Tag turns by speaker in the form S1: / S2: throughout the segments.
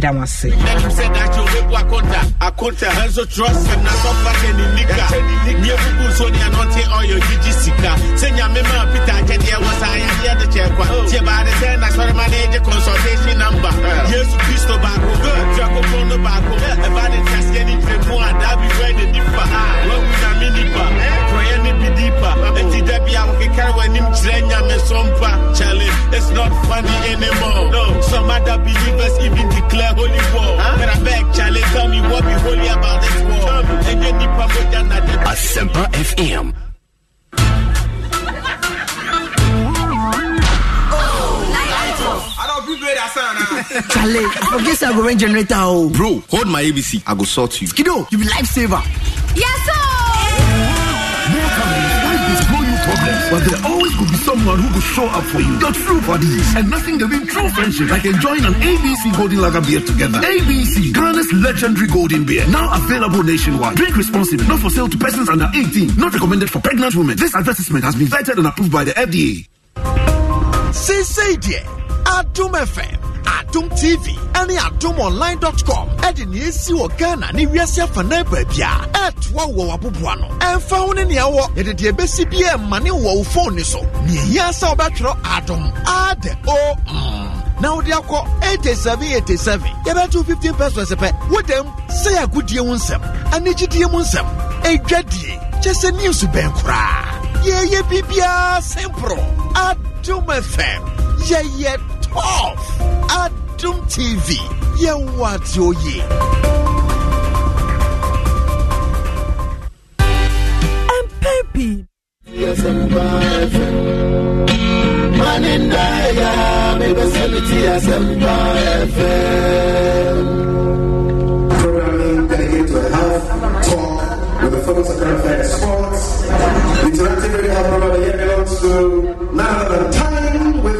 S1: meda mo ase it's not funny anymore. No, some other believers even declare holy war but I beg kyale tell me what be holy about this war ɛnyɛ nipa mogya na de
S2: Asempa FM
S3: Charlie, forget I go rent generator oh.
S2: Bro, hold my ABC. I go sort you.
S3: Skido, you be lifesaver.
S4: Yes, sir.
S5: But there always could be someone who could show up for you. Your true buddies, and nothing they mean true friendship like enjoying an ABC Golden Lager beer together. ABC, Ghana's legendary golden beer, now available nationwide. Drink responsibly, not for sale to persons under 18, not recommended for pregnant women. This advertisement has been vetted and approved by the FDA.
S6: Say, say, dear, Adom FM. Adum TV ɛne adumonline.com ɛde nea esi wɔ Ghana ne wiase afanan baabi a ɛtoa wɔ w'aboboa no ɛmfa ho ne nea ɛwɔ yɛde deɛ ɛbɛsi bi ɛma ne wɔ wo phone ne so nea ehia sɛ wobɛtwerɛ adum. Ade o mm. na wode akɔ 8787 yɛbɛto 15 pesos pɛ wodam sɛ yɛ agodie ho nsɛm anigyidie mu nsɛm ɛdwadie kyɛ sɛ news bɛn koraa yɛyɛ biribiaa semporo adum fm yɛyɛ tough adom tv yɛwɔ ate oye.
S7: Mpɛpi
S8: programming dedicated to health talk with the focus on current affairs sports. The interactive radio health program that yet belongs to none other than Time with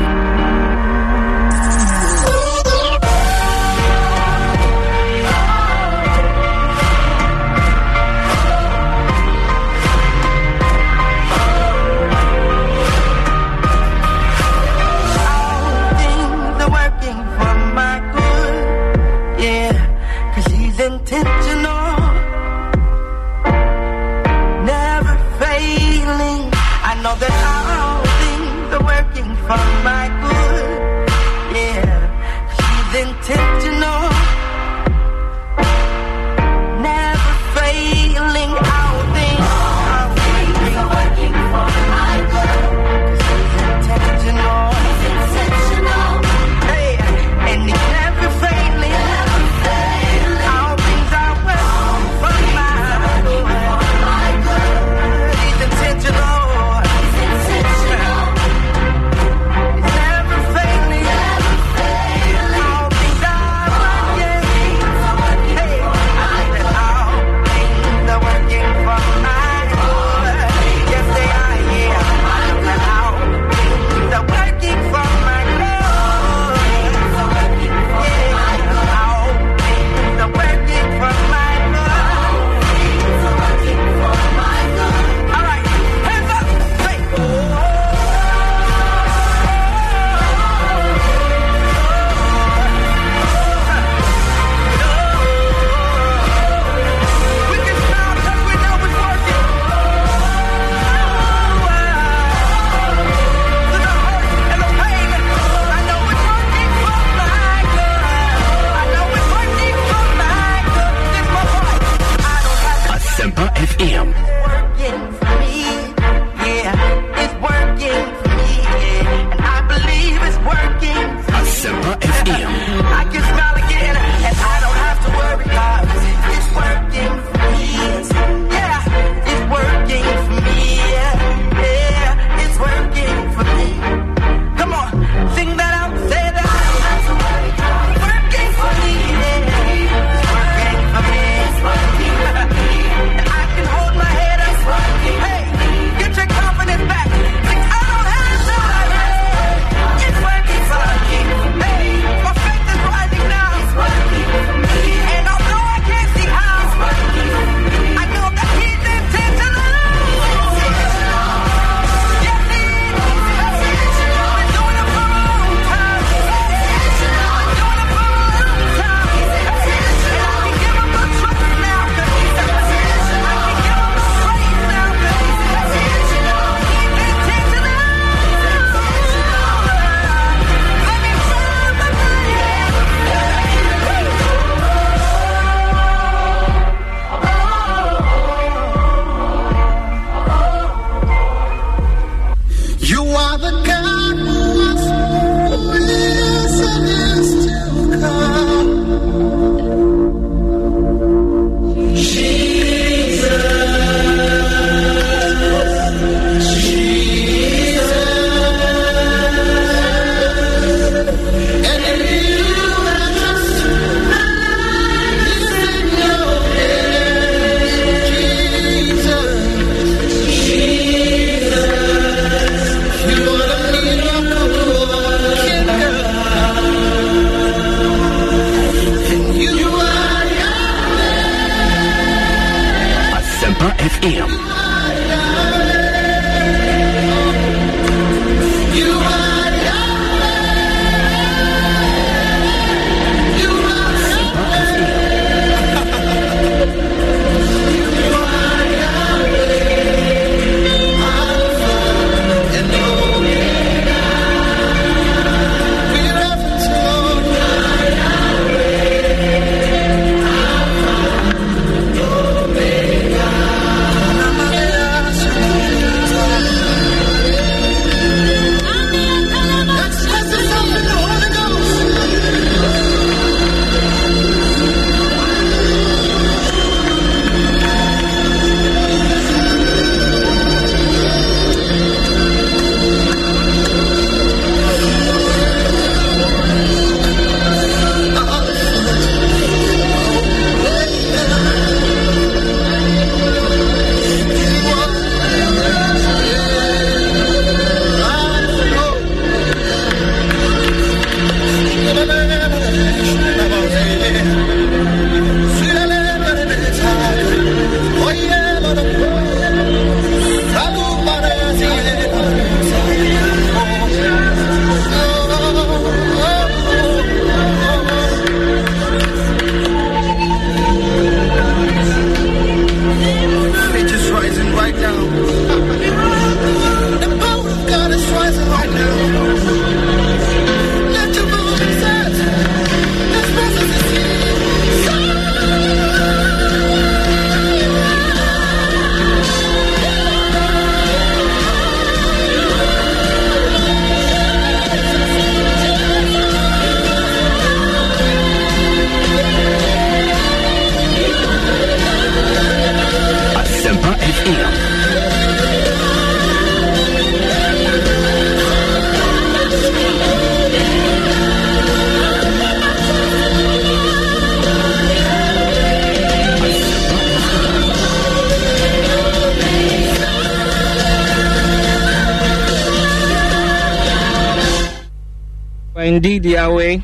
S9: indeed, Yahweh,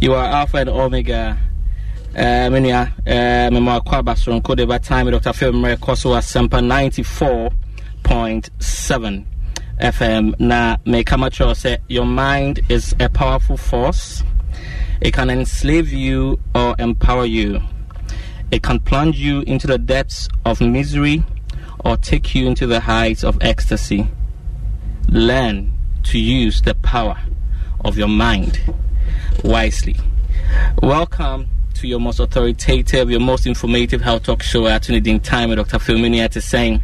S9: you are Alpha and Omega. Uh, Minia, uh, Memo Akwaba Sonko, the time, Dr. Phil Mrekoso, Asempa 94.7 FM. Na, make amateur say, your mind is a powerful force. It can enslave you or empower you. It can plunge you into the depths of misery or take you into the heights of ecstasy. Learn to use the power of your mind wisely. Welcome to your most authoritative, your most informative health talk show at Tunidin Time with Dr. Philmini at saying,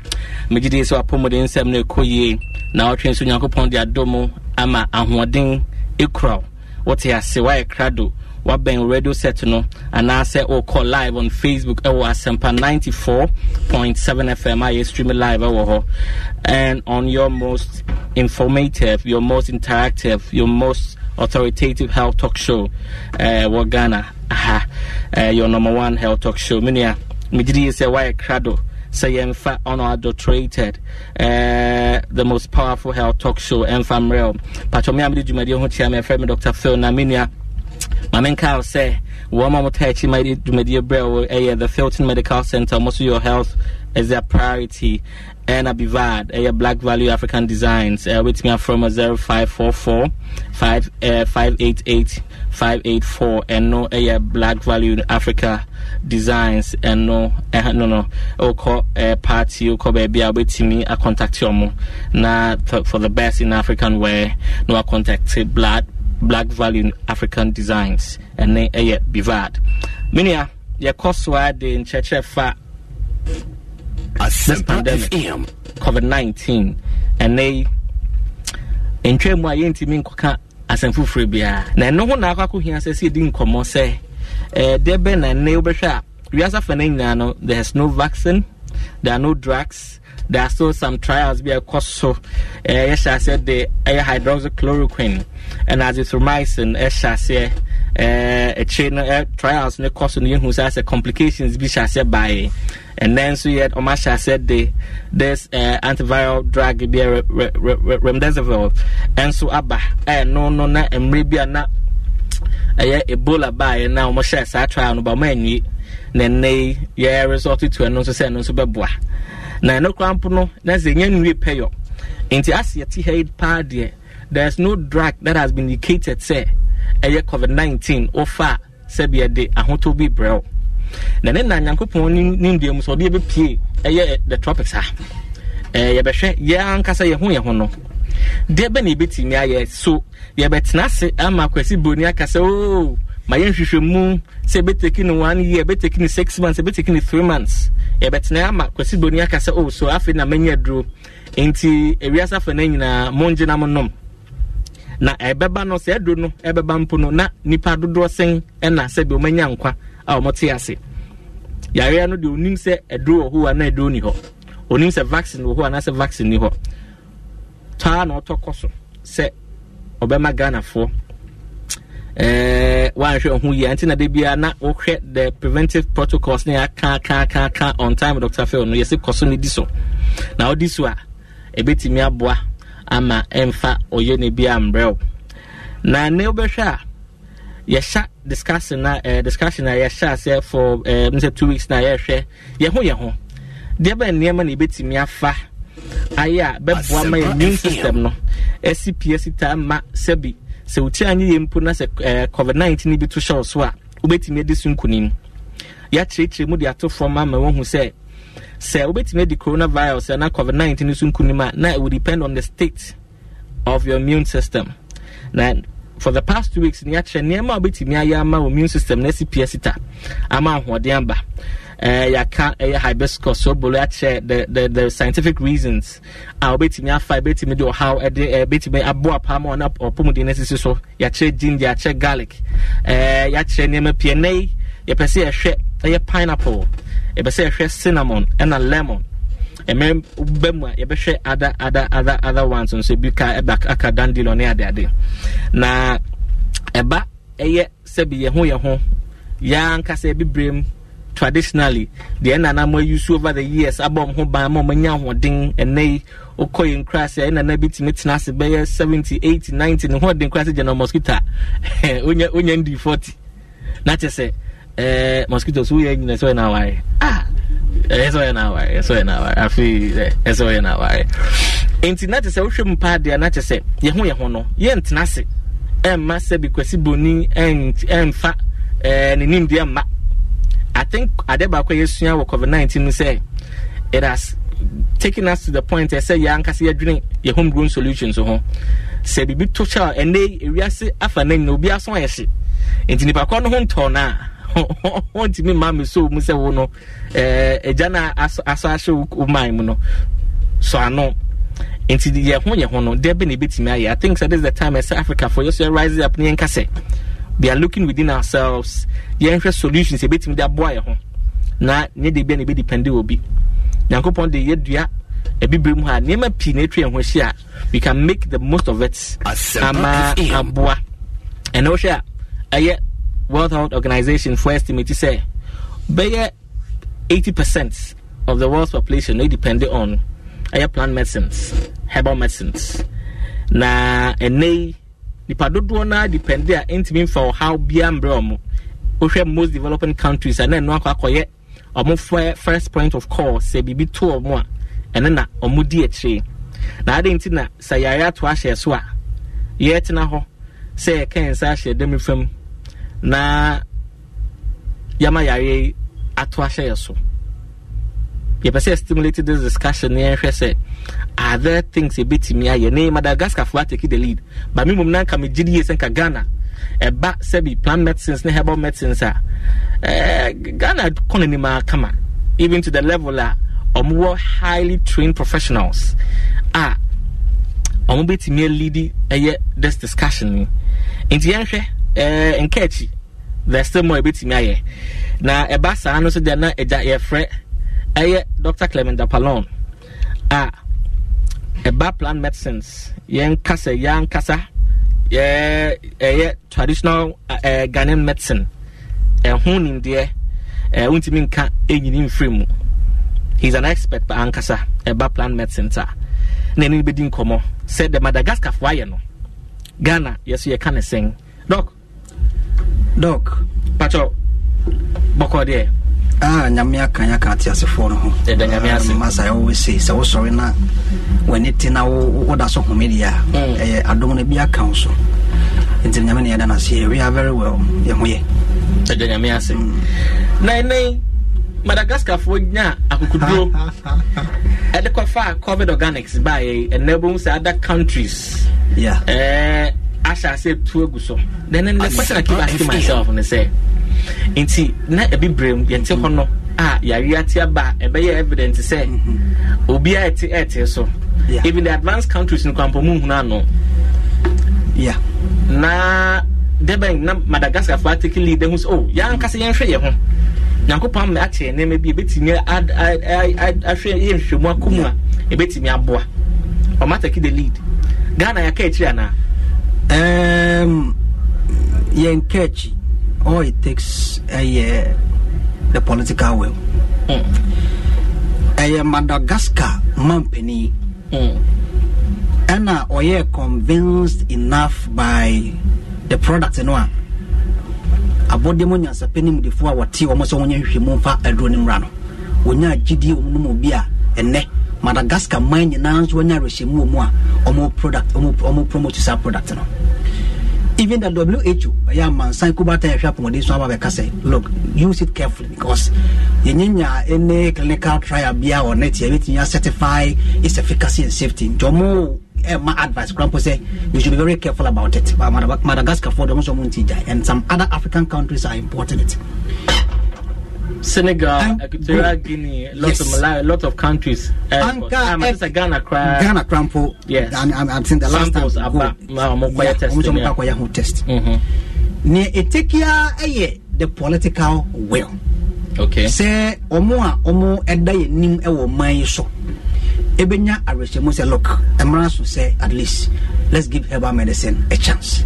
S9: Megidi so apomodin sem ne koye, na otwen so nyankopon de adomo ama ahoɔden ekura. What ya se wa krado wabɛn radio set no anaasɛ wokɔ live on facebook ɛwɔ asɛmpa 94.7 fm a yɛ stream live ɛwɔ hɔ. And on your most informative your most interactive your most authoritative health talk show uh, wɔ ghana. Aha. Uh, your number one health talk show. Menua megyedi yi sɛ woayɛ krado sɛ yɛmfa unadulterated uh, the most powerful health talk show. Ɛmfa mmerɛ patwɔ me a mede dwumadeɛ ho kyia me ɛfrɛ me dr phil. Na maame nka wo sɛ wɔn a wɔtaa akyi ma dwumadie berɛ wo ɛyɛ the filton medical center ɔmo so your health is their priority ɛna bivad ɛyɛ black value african designs ɛɛ wobɛtumi afrɛ mu 0544 5 eh, 588 584 ɛno ɛyɛ black value africa designs. Ɛno ɛha no no. Wokɔ eh, party wokɔ baabi a wobɛtumi acontact ɔmo na for, for the best in african wear na wacontact black black value african designs ɛne ɛyɛ bivad. Menua yɛkɔ so a de nkyerɛkyerɛ fa
S2: Asempa
S9: pandemic.
S2: FM.
S9: covid-19 ɛnɛ yi ntwa mu a yɛntumi nkɔka asɛm foforɔ biara na ɛno ho na akɔ akɔhia sɛ sɛ yɛdi nkɔmmɔ sɛ eh, deɛ bɛ na ɛnɛ wobɛhwɛ a wiase fa no nyinaa no there's no vaccine there are no drugs there are still some trials bi ɛkɔ so eh, yɛhyɛ aseɛ de ɛyɛ hydroxychloroquine ɛna azithromycin ɛhyɛ aseɛ eh, akyire no eh, trials no kɔ so no yɛhu sɛ sɛ complications bi hyɛ aseɛ baeɛ ɛnɛ nso yɛ ɔmo ahyɛ aseɛ de this uh, antiviral drug bi a re, re, re, remdesivir. Ɛnso aba ɛno no na mmerɛ bi a na ɛyɛ ebola baeɛ na wɔhyɛ saa trial no ba ɔma anwie na ɛnnɛ yi yɛ resort to ɛno nso sɛ ɛno nso bɛboa na ɛno kora mpo no na sɛ ɛnya nwie pɛyɔ nti ase yɛte ha yi paa deɛ there is no drug that has been indicated sɛ ɛyɛ covid nineteen wofa a sɛbi ɛde ahotɔ bi brɛ wo. Na ne na nyankopɔn nimdeɛ mu sɛ ɔde yɛbɛpie ɛyɛ the tropics ha. Ɛɛ yɛbɛhwɛ yɛn ankasa yɛn ho yɛn ho no. Deɛ bɛ na yɛbɛtumi ayɛ? So yɛbɛtena ase ama kwasi broni aka sɛ ooo ma yɛn hwehwɛ mu sɛ ɛbɛteki no one year ɛbɛteki no six months ɛbɛteki no three months yɛbɛtena ama kwasi broni aka sɛ oh so afei na manya duro nti ewiase afa no nyinaa mongye na mo nom na ɛbɛba no sɛ ɛdo no ɛbɛba mpo no na nipa dodoɔ sen ɛna sɛbi ɔmanya nkwa a ɔmote ase. Yareɛ no deɛ onim sɛ ɛduro wɔ hɔ anaa ɛduro ni hɔ. Onim sɛ vaccine wɔ hɔ anaasɛ vaccine ni hɔ. Taa na ɔtɔ kɔ so sɛ ɔbɛma ghanafoɔ wanhwɛ ho yie nti na de bia na wohwɛ the preventive protocols ne aka aka aka aka on time dr phil no yɛsɛ kɔ so ne di so. Na ɔdi so a ɛbɛtumi aboa ama ɛmfa ɔyɛ ne bi ambrɛw na ne wobɛhwɛ a yɛhyɛ discussion na uh, discussion a yɛhyɛ aseɛ for uh, sɛ two weeks na yɛhwɛ yɛn ho yɛn ho. Deɛ bɛn nneɛma na yɛbɛtumi afa ayɛ a bɛboa ma yɛn immune system no. Ɛsi pie si taa ma sɛbi sɛ woti anye yɛ mpo na sɛ uh, covid nineteen bi to hyɛ wo so a wobɛtumi adi so nkunim yɛakyerɛkyerɛ mu de ato fam ama wɔhu sɛ sɛ wobɛtumi adi coronavirus ɛna covid nineteen so nkunim a na it will depend on the state of your immune system. Na for the past two weeks ni akyerɛ nneɛma a wobɛtumi ayɛ ama wo immune system na asi pia sita ama ahoɔden aba yɛaka ɛyɛ uh, hibiscus sobolo akyerɛ the, the, the scientific reasons a wobɛtumi afa bɛtumi de ɔhaw ɛde bɛtumi aboa paa ma ɔna ɔpɔmuden no asisi so yɛakyerɛ ginger yɛakyerɛ garlic uh, yɛakyerɛ nneɛma pii ɛnɛ yi yɛpɛ sɛ yɛhwɛ ɛyɛ pineapple yɛpɛ sɛ yɛhwɛ cinnamon ɛna lemon ɛmɛ bɛ mu a yɛbɛhwɛ other other other other ones nso bi ka ɛba aka dandelion ne ade ade. Na ɛba ɛyɛ sɛbi yɛn ho yɛn ho yɛn ankasa ebibrem mu traditionally deɛ ɛnana mo use over the years abɔ ɔmo ho ban ma ɔmo anya ahoɔden ɛnɛ yi okɔ yɛn kura sɛ ɛnana bi tumi tena ase bɛyɛ seventy eighty ninety ne ho ɔden kura sɛ gyina mosquito a onya onya ndi forty. Na kyɛ sɛ ɛɛ mosquito so woyɛ nyina sɛ ɔyɛ na awaare ah! Ɛyɛ sɛ ɔyɛ na awaare ɛyɛ sɛ ɔyɛ na awaare afei ɛyɛ sɛ ɔyɛ na awaare nti na kyɛ sɛ wohwɛ mu paa deɛ na kyɛ sɛ yɛn ho yɛn ho no yɛn ntena ase. Ɛmma sɛ bi kwasi broni ɛmfa ɛɛ ne nimdeɛ mma. Think ade baako a yɛsua wɔ COVID nineteen sɛ it has taken us to the point ɛsɛ yɛn ankasa yɛdwene yɛ homegrown solutions ho sɛ biribi to kyɛ a ɛnɛ ewiase afa n'anyina obi aso ayɛ hye nti nipa kɔ no ho ntɔn na wɔntumi mma mi so mu sɛ wo no ɛɛ ɛgya na aso ahyɛ wo man mu no. So ano nti yɛn ho yɛn ho no deɛ bɛ na ebetumi ayɛ I think sɛ this is the time ɛsɛ Africa for yɛsɛ rise up ne yɛn kasɛ we are looking within ourselves. Yɛnhwɛ solutions yɛbɛtumi de aboa yɛn ho na nyɛ de bia na ɛbɛdepende wɔ bi nyankopɔn de yɛdua abibire mu ha. Nneɛma pii na atwa yɛn ho ahyia. A we can make the most of it. Ama aboa. Ɛna wohwɛ a ɛyɛ world health organization for estimate sɛ bɛyɛ 80 percent of the world's population na depend on ɛyɛ plant medicines herbal medicines. Na ɛnɛ yi nipa dodoɔ naa depende a ntumi nfa ɔhaw bia mbrɛ ɔmo. Wohwɛ most developing countries a na ɛno akɔ akɔyɛ ɔmo fɛ first point of call sɛ biribi to ɔmo a ɛno na ɔmo di akyire. Na ade nti na sɛ yare ato ahyɛ so a yɛtena hɔ sɛ yɛka nsa ahyɛ dɛm fam na yɛma yare ato ahyɛ yɛ so. Yɛpɛ sɛ stimulate this discussion yɛnhwɛ sɛ are there things yɛbɛtumi ayɛ ne madagascar fo atake the lead. Ba me mmom na nka megye di yie sɛ nka ghana. Ɛba sɛbi plant medicines ne herbal medicines a eh, ghana kɔ n'anim a kama. Even to the level a ɔmowɔ highly trained professionals a ɔmo bɛtumi alidi ɛyɛ this discussion ni. Nti yɛnhwɛ eh, nka akyi there's still more yɛbɛtumi ayɛ na ɛba saa no so deɛ na agya yɛfrɛ ɛyɛ dr clement dapalon a ɛba plant medicines. Yɛnkasa yɛankasa yɛ ɛyɛ traditional uh, ghanaian medicine. Ɛho nimdeɛ ɛɛ wontumi nka ɛnyini mfiri mu. He's an expert pa ankasa ɛba plant medicine ta na ɛne bɛdi nkɔmmɔ sɛ de madagascar fo ayɛ no. Ghana yɛso yɛka ne sɛn dɔk
S3: dok.
S9: Patɔ bɔkɔ deɛ
S3: ah nyame aka yɛ aka ate asefoɔ no ho. I always say sɛ wosɔre na w'ani te na wo- wo- woda so home deɛ a
S9: Mm.
S3: ɛyɛ adom no bi aka wo so. Nti nyame ne yɛda no ase. We are very well. Yɛho yɛ.
S9: Ɛda nyame ase. Na ɛnɛ madagascarfoɔ nya akokoduro. Ɛde kɔfa covid organics baeɛ. Ɛnɛ bohu sɛ other countries.
S3: Yeah.
S9: eh, ahyɛ ase tu egu so. Then the question I keep asking myself ne sɛ nti na ebi brem yɛte hɔ no a yari ate aba ɛbɛyɛ evident sɛ mhm. obi a ɛte ɛte so. Even the advanced countries nkwampɔ mu nhun ano. Na debɛn na madagascar fo ateke lead ɛho so o oh, yɛn ankasa yɛn hwɛ yɛn ho. Nyankopɔn ama akyɛ nneɛma bi ebetumi ahwɛ yɛn hwɛ mu akɔ mu a ebetumi aboa. Ɔmo ateke the lead. Ghana yɛ aka akyire anaa.
S3: Um, yɛn akyi all it takes ɛyɛ the political will.
S9: Mm.
S3: ɛyɛ madagascar mampanin
S9: Mm.
S3: ɛna ɔyɛ convinced enough by the product no a abɔdeɛ mu nyansapɛ ne mudefoɔ a wɔte wɔn sɛ wɔnyɛ nhwehwɛmu mfa aduro no mmra no. Wɔnya agyidie wɔn obi a ɛnɛ madagascar man nyinaa nso wɔnya awerɛhyɛmu wɔ mu a ɔmo product ɔmo ɔmo promote saa product no even the WHO ɛyɛ amansan kubata yɛhwɛ apɔmɔden so aba bɛka sɛ look use it carefully because yɛnyanya any clinical trial bia wɔ net yɛbɛtumi certify its efficacy and safety. Nti ɔmo ɛma advice kora mpo sɛ you should be very careful about it. Madagascar for them nso ɔmo nti gyae and some other african countries are importing it
S9: Senegal,
S3: And
S9: Equatorial. Guinea, lots
S3: Yes.
S9: of Malawi, lot of countries. Uh,
S3: Anka,
S9: I'm
S3: eh,
S9: just Ghana cry.
S3: ghana krampo
S9: Yes.
S3: and I'm, I'm saying the last
S9: Samples
S3: time
S9: ɔmo kɔyɛ
S3: Yeah, ɔmo
S9: yeah.
S3: test
S9: Mhm.
S3: nea ɛtekia ɛyɛ the political will
S9: Okay.
S3: sɛ ɔmo a ɔmo ɛda yɛ nim ɛwɔ ɔman yi so ɛbɛnya awerɛhyɛmu sɛ look mmara so sɛ at least let's give herbal medicine a chance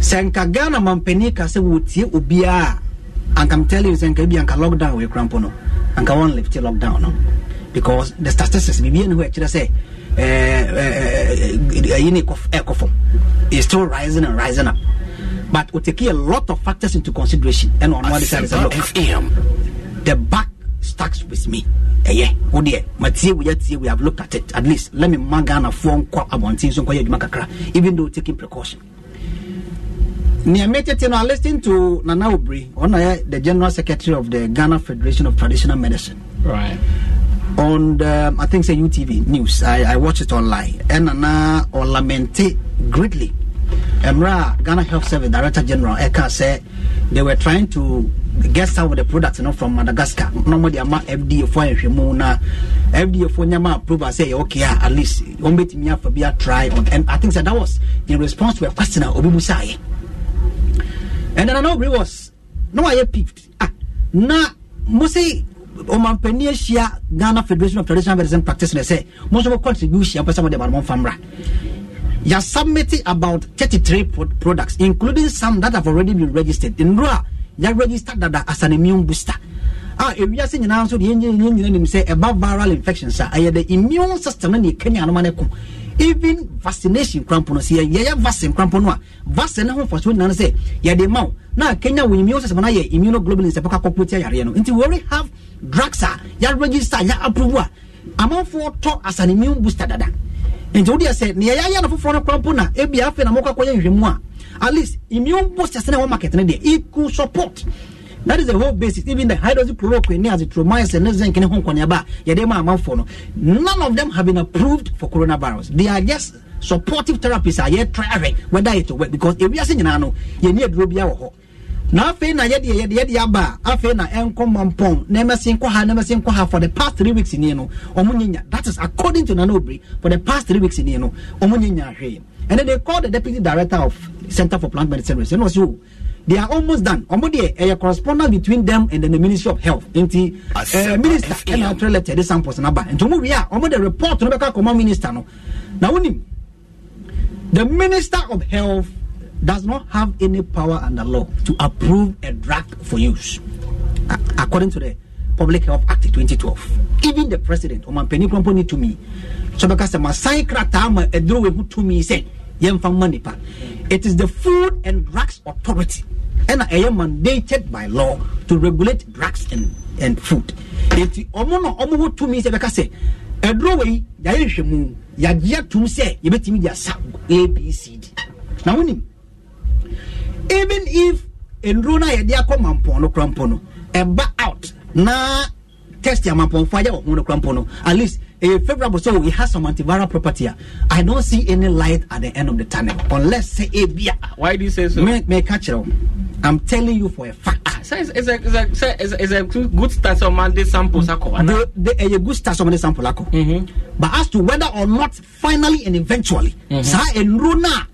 S3: sɛ nka ghana mampani ka sɛ wɔtie obiaa anka m telling you sɛ nka bi anka lockdown wɔ krampo no anka wɔn lift lockdown no. Because the statistics biribia ne hɔ ɛkyerɛ sɛ ɛyi ne ɛkɔ fam is still rising and rising up. But we take a lot of factors into consideration. And on one side is look
S2: FM.
S3: the back stacks with me. Ɛyɛ wo deɛ matie wo yɛtie we have looked at it. At least let me ma ghanafoɔ nkɔ abɔnten so nkɔyɛ adwuma kakra even though taking precaution nea metete no i listen to nana obri yɛ the general secretary of the ghana federation of traditional medicine
S9: Right.
S3: on the, I think say UTV news. I, I watched it online. And na or lamente greatly. Emra Ghana Health Service Director General Eka said they were trying to get some of the products you know, from Madagascar. Normally, ama FDA for nhwemu na FDA for nyama approval say okay at least on bet me for be a try on. And I think that, that was in response to a question of Obi And then nobody was. No I picked. Ah, na mo say ɔmampani ghana federation of traditional medicine practitioners sɛ mo nso mo contribution mpɛ sɛ mo de ma no momfa mmra about 33 products including some that have already been registered. Nnuro a yɛ register dada as an immune booster. A ewiase nyinaa nso deɛ yɛn nyinaa nim sɛ ɛba viral infections a ɛyɛ the immune system no ne ɛkanya anoma no even vaccination krampo no sɛ yɛ- yɛyɛ vaccine krampo no vaccine no ho mfasoɔ nyinaa no sɛ yɛde ma wo na kenya wɔ immune system no immunoglobulin sɛ bɛka kɔkɔ tia yareɛ no. Nti already have drugs a yɛ register yɛ approve a. Amanfoɔ tɔ as an immune booster dada. Nti wodeɛ sɛ neɛ yɛayɛ no foforɔ no kora mpo na ebia afei na mokɔ akɔyɛ nhwɛmu a at least immune boosters na ɛwɔ market no deɛ it could support that is the whole basis even the hydroxychloroquine ne azithromycin ne zinc ne ho nkɔneaba yɛde ma amanfoɔ no none of them have been approved for coronavirus they are just supportive therapies a yɛtry ahwɛ whether it work because ewiase nyinaa no yɛni aduro biara wɔ hɔ na afei na yɛde yɛde yɛde aba a afei na ɛnkɔ mampɔn na ɛmɛsi nkɔ ha na ɛmɛsi nkɔ ha for the past three weeks nie no ɔmo that is according to nana for the past three weeks nie no ɔmo and then they call the deputy director of center for plant medicine research ɛna ɔsi o they are almost done. Ɔmo deɛ ɛyɛ correspondence between them and then the ministry of health. Nti ɛɛ eh,
S2: Asempa
S3: minister
S2: FM.
S3: ɛna atwerɛ letter de samples naba nti ɔmo wie a de report no bɛka kɔma minister no. Na wonim the minister of health does not have any power under law to approve a drug for use according to the public health act 2012 even the president krɔmpo ne tumi so bɛka sɛ masan krataa ma aduro wei ho tumi sɛ yɛmfa mma nipa it is the food and drugs authority ɛna ɛyɛ mandated by law to regulate drugs and and food. Nti ɔmo no ɔmo ho tumi sɛ bɛka sɛ ɛduro wɔ yi yɛayɛ hwɛ mu yɛagye atum sɛ yɛbɛtumi de asa abcd na wonim even if nduro no a yɛde akɔ mampɔn no kora mpo no ɛba out na test amampɔnfo ayɛ wɔ ho no kora mpo no at least ɛyɛ favourable so it has some antiviral property i don't see any light at the end of the tunnel unless sɛ ebia
S9: Why do you say so?
S3: me meka kyerɛ wo i'm telling you for a fact.
S9: Ah, say it's, it's, a, it's, a, it's, a, it's a good start on Monday samples. akɔ,
S3: the, ah. the, eh, ɛyɛ good start some of the sample
S9: Mhm.
S3: but as to whether or not finally and eventually mm-hmm. nnuro no a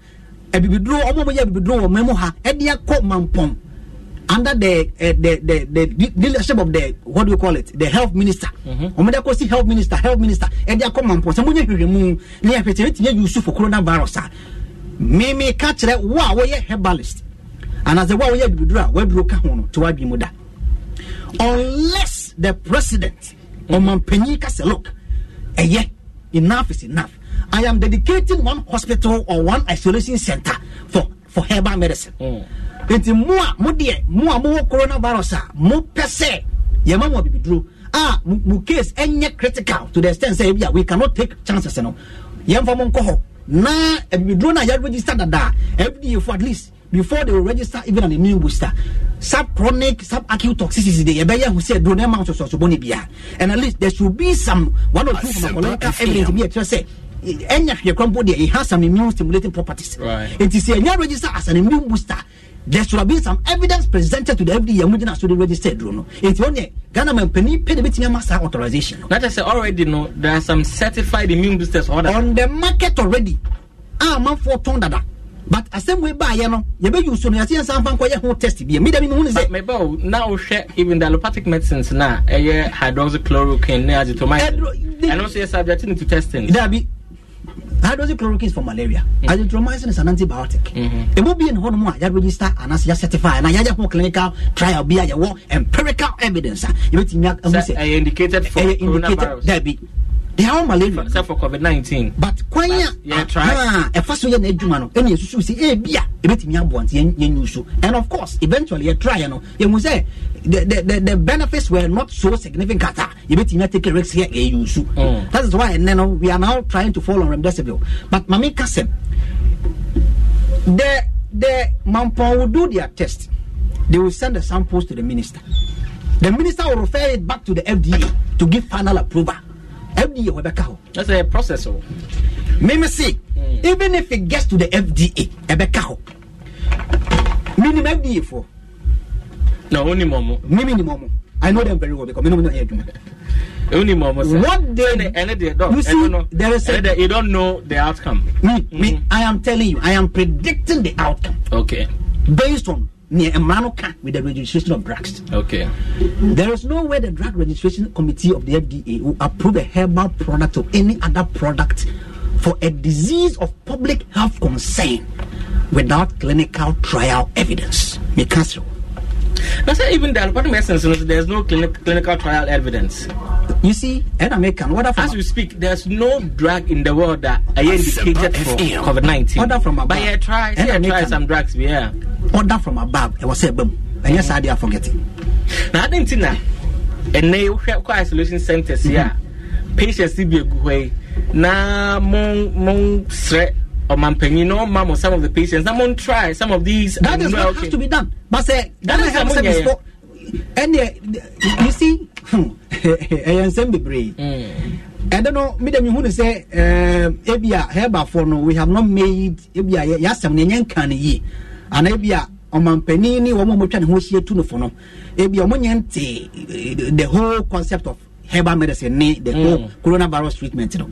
S3: abibiduro eh, ɔmo mo yɛ abibiduro wɔ mɛmo ha ɛde akɔ mampɔn under the, uh, the the the leadership of the what do you call it? The health minister. Ɔmo de akɔ si health minister health minister. Ɛde akɔ mampɔn sɛ mo nyɛ hwehwɛ mu? Ne yɛ hwɛ tɛmɛ tɛmɛ yusu for coronavirus a mímí ka kyerɛ wo a wɔyɛ herbalist. Anase wo a wɔyɛ abibiduro a waduro ka ho no to wadwi mu da unless the president ɔmanpanyin ka sɛ look ɛyɛ enough is enough. I am dedicating one hospital or one isolation center for for herbal medicine mm. Nti mo a mo deɛ mo a mowɔ coronavirus a mo pɛ sɛ yɛma mo abibiduro a mo case ɛnyɛ critical to the extent sɛ ebi a we cannot take chances no yɛmfa mo nkɔ hɔ. Na abibiduro no a yɛ register dada fda for at least before they will register even an immune booster. Subchronic subacute toxicity de yɛbɛyɛ ho sɛ duro no ɛma nsosoasobɔ no biara and at least there should be some one or two pharmacological evidence bi ɛkyerɛ sɛ ɛnya hwɛ krampo deɛ it has some immune stimulating properties.
S9: Right.
S3: nti sɛ ɛnya register as an immune booster there should have been some evidence presented to the fda mu gyina so de register duro no ghana man panin pɛ de bɛtumi ama saa authorization.
S9: That I say already no, there are some certified immune boosters order.
S3: on the market already. A amanfoɔ tɔn dada. But asɛm wei baayɛ no yɛbɛyi so no yɛsɛ yɛnsa mfa nkɔyɛ ho test bi mi mehu ne
S9: But
S3: sɛ
S9: maybe oh, now share even the allopathic medicines now, eh, hydroxychloroquine, ne azithromycin, and also you're subjecting to testing.
S3: dabi hydroxychloroquine is for malaria. Azithromycin is an antibiotic. Ɛmu bi ne hɔnom a yɛregister anaasɛ yɛcertify anaa yɛayɛ ho clinical trial bi a yɛwɔ empirical evidence. A yɛbɛtumi ahu sɛ
S9: eh, indicated for
S3: ɛyɛ indicated
S9: coronavirus.
S3: dabi they are all malaria.
S9: Except for COVID 19.
S3: but kwan a
S9: But, yeah, try.
S3: aha, ɛfa so yɛ n'adwuma no. Ɛne yɛsusu sɛ ebi a ɛbɛtumi aboa nti yɛn- yɛnyu so and of course eventually yɛtraeɛ no yɛhu sɛ the, the, the, the benefits were not so significant. A yɛbɛtumi atake risk yɛ ɛyɛ so
S9: Mm.
S3: that is why ɛnɛ no uh, we are now trying to follow on remdesivir. But Mami ka sɛm the the mampɔn will do their test. They will send the samples to the minister. The minister will refer it back to the fda to give final approval. Fda hɔ
S9: That's a process. Oh.
S3: mímí sí mm. even if it gets to the fda hɔ minimum fda
S9: No, only momo.
S3: mímí ni mo mo i know them very well because minimum náà yẹ adwuma
S9: Only momo.
S3: What they-
S9: And they- and they don't-
S3: You see,
S9: know-
S3: there is a-
S9: they- you don't know the outcome.
S3: me mm. me i am telling you i am predicting the outcome
S9: Okay.
S3: based on ẹ̀mọ́ra no with the registration of drugs
S9: Okay.
S3: there is no way the drug registration committee of the fda will approve a herbal product or any other product for a disease of public health concern without clinical trial evidence me
S9: That's why even the allopathic medicines, know, there's no clinic, clinical trial evidence.
S3: You see, and American, what from
S9: As we speak, there's no drug in the world that are indicated for. COVID 19.
S3: Order from above.
S9: But yeah, try, yeah, try some drugs, yeah.
S3: order from above? I was saying, boom. And yes, I did forget it.
S9: Now, I didn't that. And they have isolation centers, yeah. Patients still be a good way. Now, mon, mon, sre, or mampanyin no mom or some of the patients. Someone try some of these.
S3: That is
S9: um,
S3: what has to be done. But uh, say
S9: that is
S3: how
S9: much
S3: before. And you see, I am saying brave. I don't know. Me dem you say uh, ebia heba for no. We have not made ebia yasam nenyen kan ye. And ebia Omampeni ni wamu a wɔatwa ne ho ahyia tu no fo no ebi wɔn the whole concept of herbal medicine ne the whole hmm. coronavirus treatment you know.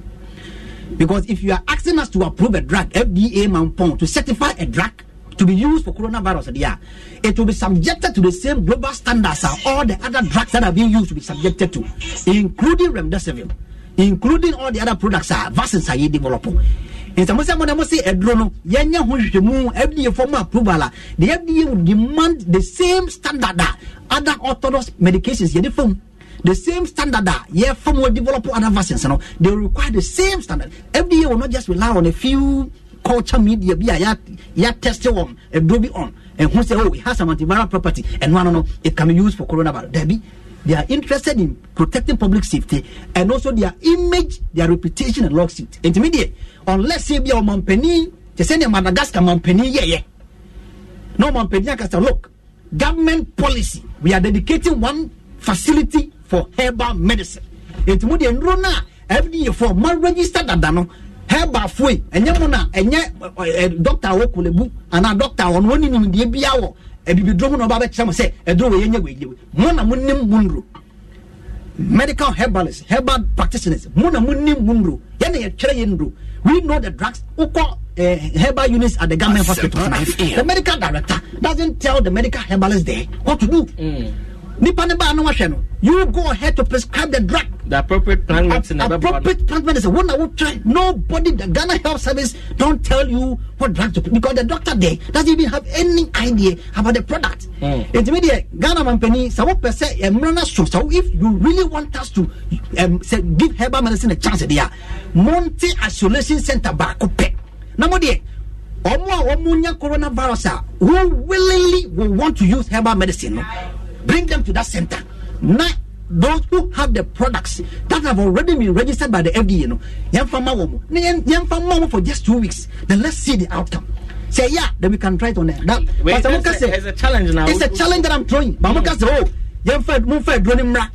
S3: Because if you are asking us to approve a drug fda mampon to certify a drug to be used for coronavirus yeah, it will be subjected to the same global standards as all the other drugs that are being used to be subjected to including remdesivir including all the other products are vaccines are sɛ mo na mo se aduro no yɛnyɛ ho hwehwɛmu fda form approval uh, a the fda will demand the same standard that other orthodox medications yɛde fam the same standard a yɛfa mu develop other vaccines no they require the same standard fda will not just rely on a few culture media bi a yɛ test on aduro bi on and who say, oh, it has some antiviral property, and one, no, no, it can be used for coronavirus. Debbie, they are interested in protecting public safety and also their image, their reputation, and lawsuit. Intermediate, unless say be a mampeni, they send a Madagascar mampeni, yeah, yeah. No mampeni, I say, look, government policy, we are dedicating one facility for herbal medicine. Intermediate, no, na, FDA for man register dada no herbal foyi ɛnyɛ mu na ɛnyɛ doctor awɔ kolebu anaa doctor awɔ no wɔn ninim deɛ bi awɔ ɛbibiduro mu na ɔba bɛkyerɛ mo sɛ ɛduro wɔ yɛnyɛ wɔ yie mo na mo nim mo nuro medical herbalists herbal practitioners mo na mo nim mo nuro yɛn na yɛtwerɛ yɛn nuro we know the drugs. Wokɔ uh, herbal units at the government hospital. The medical director doesn't tell the medical herbalist there what to do. Mm nipa ne baa no wahwɛ no you go ahead to prescribe the drug.
S9: the appropriate plant medicine.
S3: Appropriate plant medicine na wo try nobody the ghana health service don tell you what drug to because the doctor there doesn't even have any idea about the product. nti mi deɛ ghana mampanin sɛ wo pɛ sɛ ɛmuna na so if you really want us to um, give herbal medicine a chance there monte isolation center baako pɛ na mo deɛ ɔmo a ɔmo nya coronavirus a who willingly will want to use herbal medicine no bring them to that center. Now, those who have the products that have already been registered by the FDA, you know, yamfama for just two weeks. Then let's see the outcome. Say yeah, then we can try it on there. That,
S9: Wait,
S3: but
S9: that's a-
S3: say-
S9: it's a challenge now.
S3: It's a challenge that I'm throwing. But hmm. Amuka say, oh, yamfa mumfa dronimra.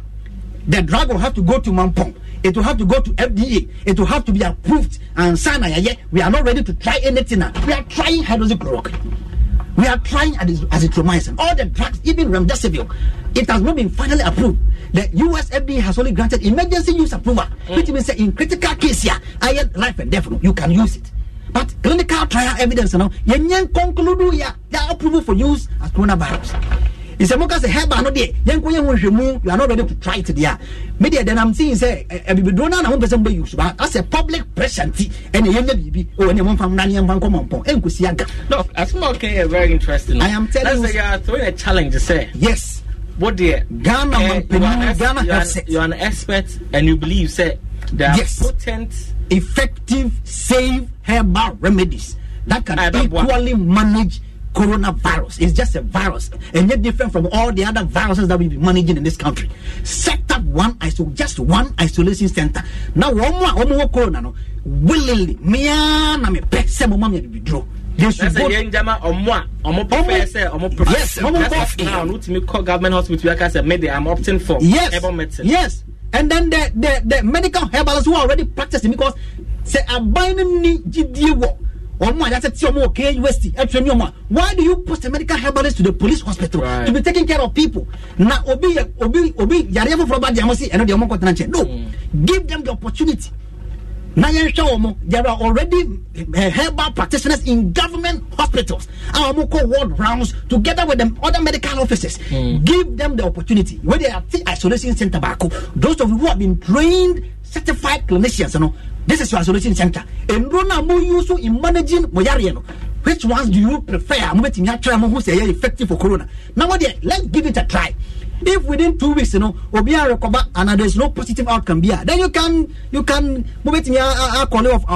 S3: The drug will have to go to Mampong. It will have to go to FDA. It will have to be approved. And sana yeah, we are not ready to try anything now. We are trying hydroxychloroquine. We are trying as- azithromycin. All the drugs, even remdesivir, it has not been finally approved. The US FDA has only granted emergency use approval, hmm. which means that in critical case here, I had life and death, you can use it. But clinical trial evidence, you know, you can conclude ya, ya approval for use as coronavirus. It's a moka say herbal no de yen ko yen ho hwemu you are not ready to try it there. Me there then I'm seeing say e be do na na ho person be use but as a public pressure nti e na yen bibi o ne mo fam na ne mfa nkɔ mɔmpɔn en ko si aga.
S9: No, Asuma okay, very interesting.
S3: I am telling you-
S9: say uh, you are throwing a challenge say.
S3: Yes.
S9: What dear?
S3: Ghana
S9: Eh,
S3: man
S9: you
S3: Ghana
S9: ex- you are an-
S3: set
S9: You're an expert and you believe say there are
S3: Yes.
S9: potent
S3: effective safe herbal remedies that can equally manage coronavirus. It's just a virus and yet different from all the other viruses that we've been managing in this country. Set up one iso just one isolation center. Now one more one more corona no willingly me na me pe se mo ma me be draw. They should go
S9: yɛn a ɔmo prefer
S3: Ɔmo-
S9: sɛ ɔmo prefer.
S3: Yes, ɔmo
S9: Let's
S3: bɔ-
S9: say now no call government hospital yaka sɛ maybe I'm opting for
S3: yes
S9: herbal medicine.
S3: yes and then the the the medical herbalists who are already practicing because say aban no ni gidie wɔ ɔmo a yasɛ ti ɔmo wɔ KNUST ɛtwerɛ ni ɔmo a why do you post a medical herbalist to the police hospital
S9: Right.
S3: to be taking care of people? Na obi obi obi yareɛ foforɔ ba di amo si ɛno deɛ ɔmo nkɔtena nkyɛn no mm. give them the opportunity. Na mo there are already uh, herbal practitioners in government hospitals. A wɔn kɔ ward rounds together with the other medical officers mm. give them the opportunity. Wey they are ti isolation center baako those of you who have been trained certified clinicians no this is your isolation center. Nduro na mo use in managing mo which ones do you prefer? Mo bɛtumi atwerɛ mo ho sɛ ɛyɛ effective for corona. Na mo deɛ let's give it a try. If within two weeks you know obi a recover and there is no positive outcome a then you can you can mo bɛtumi a a a call off our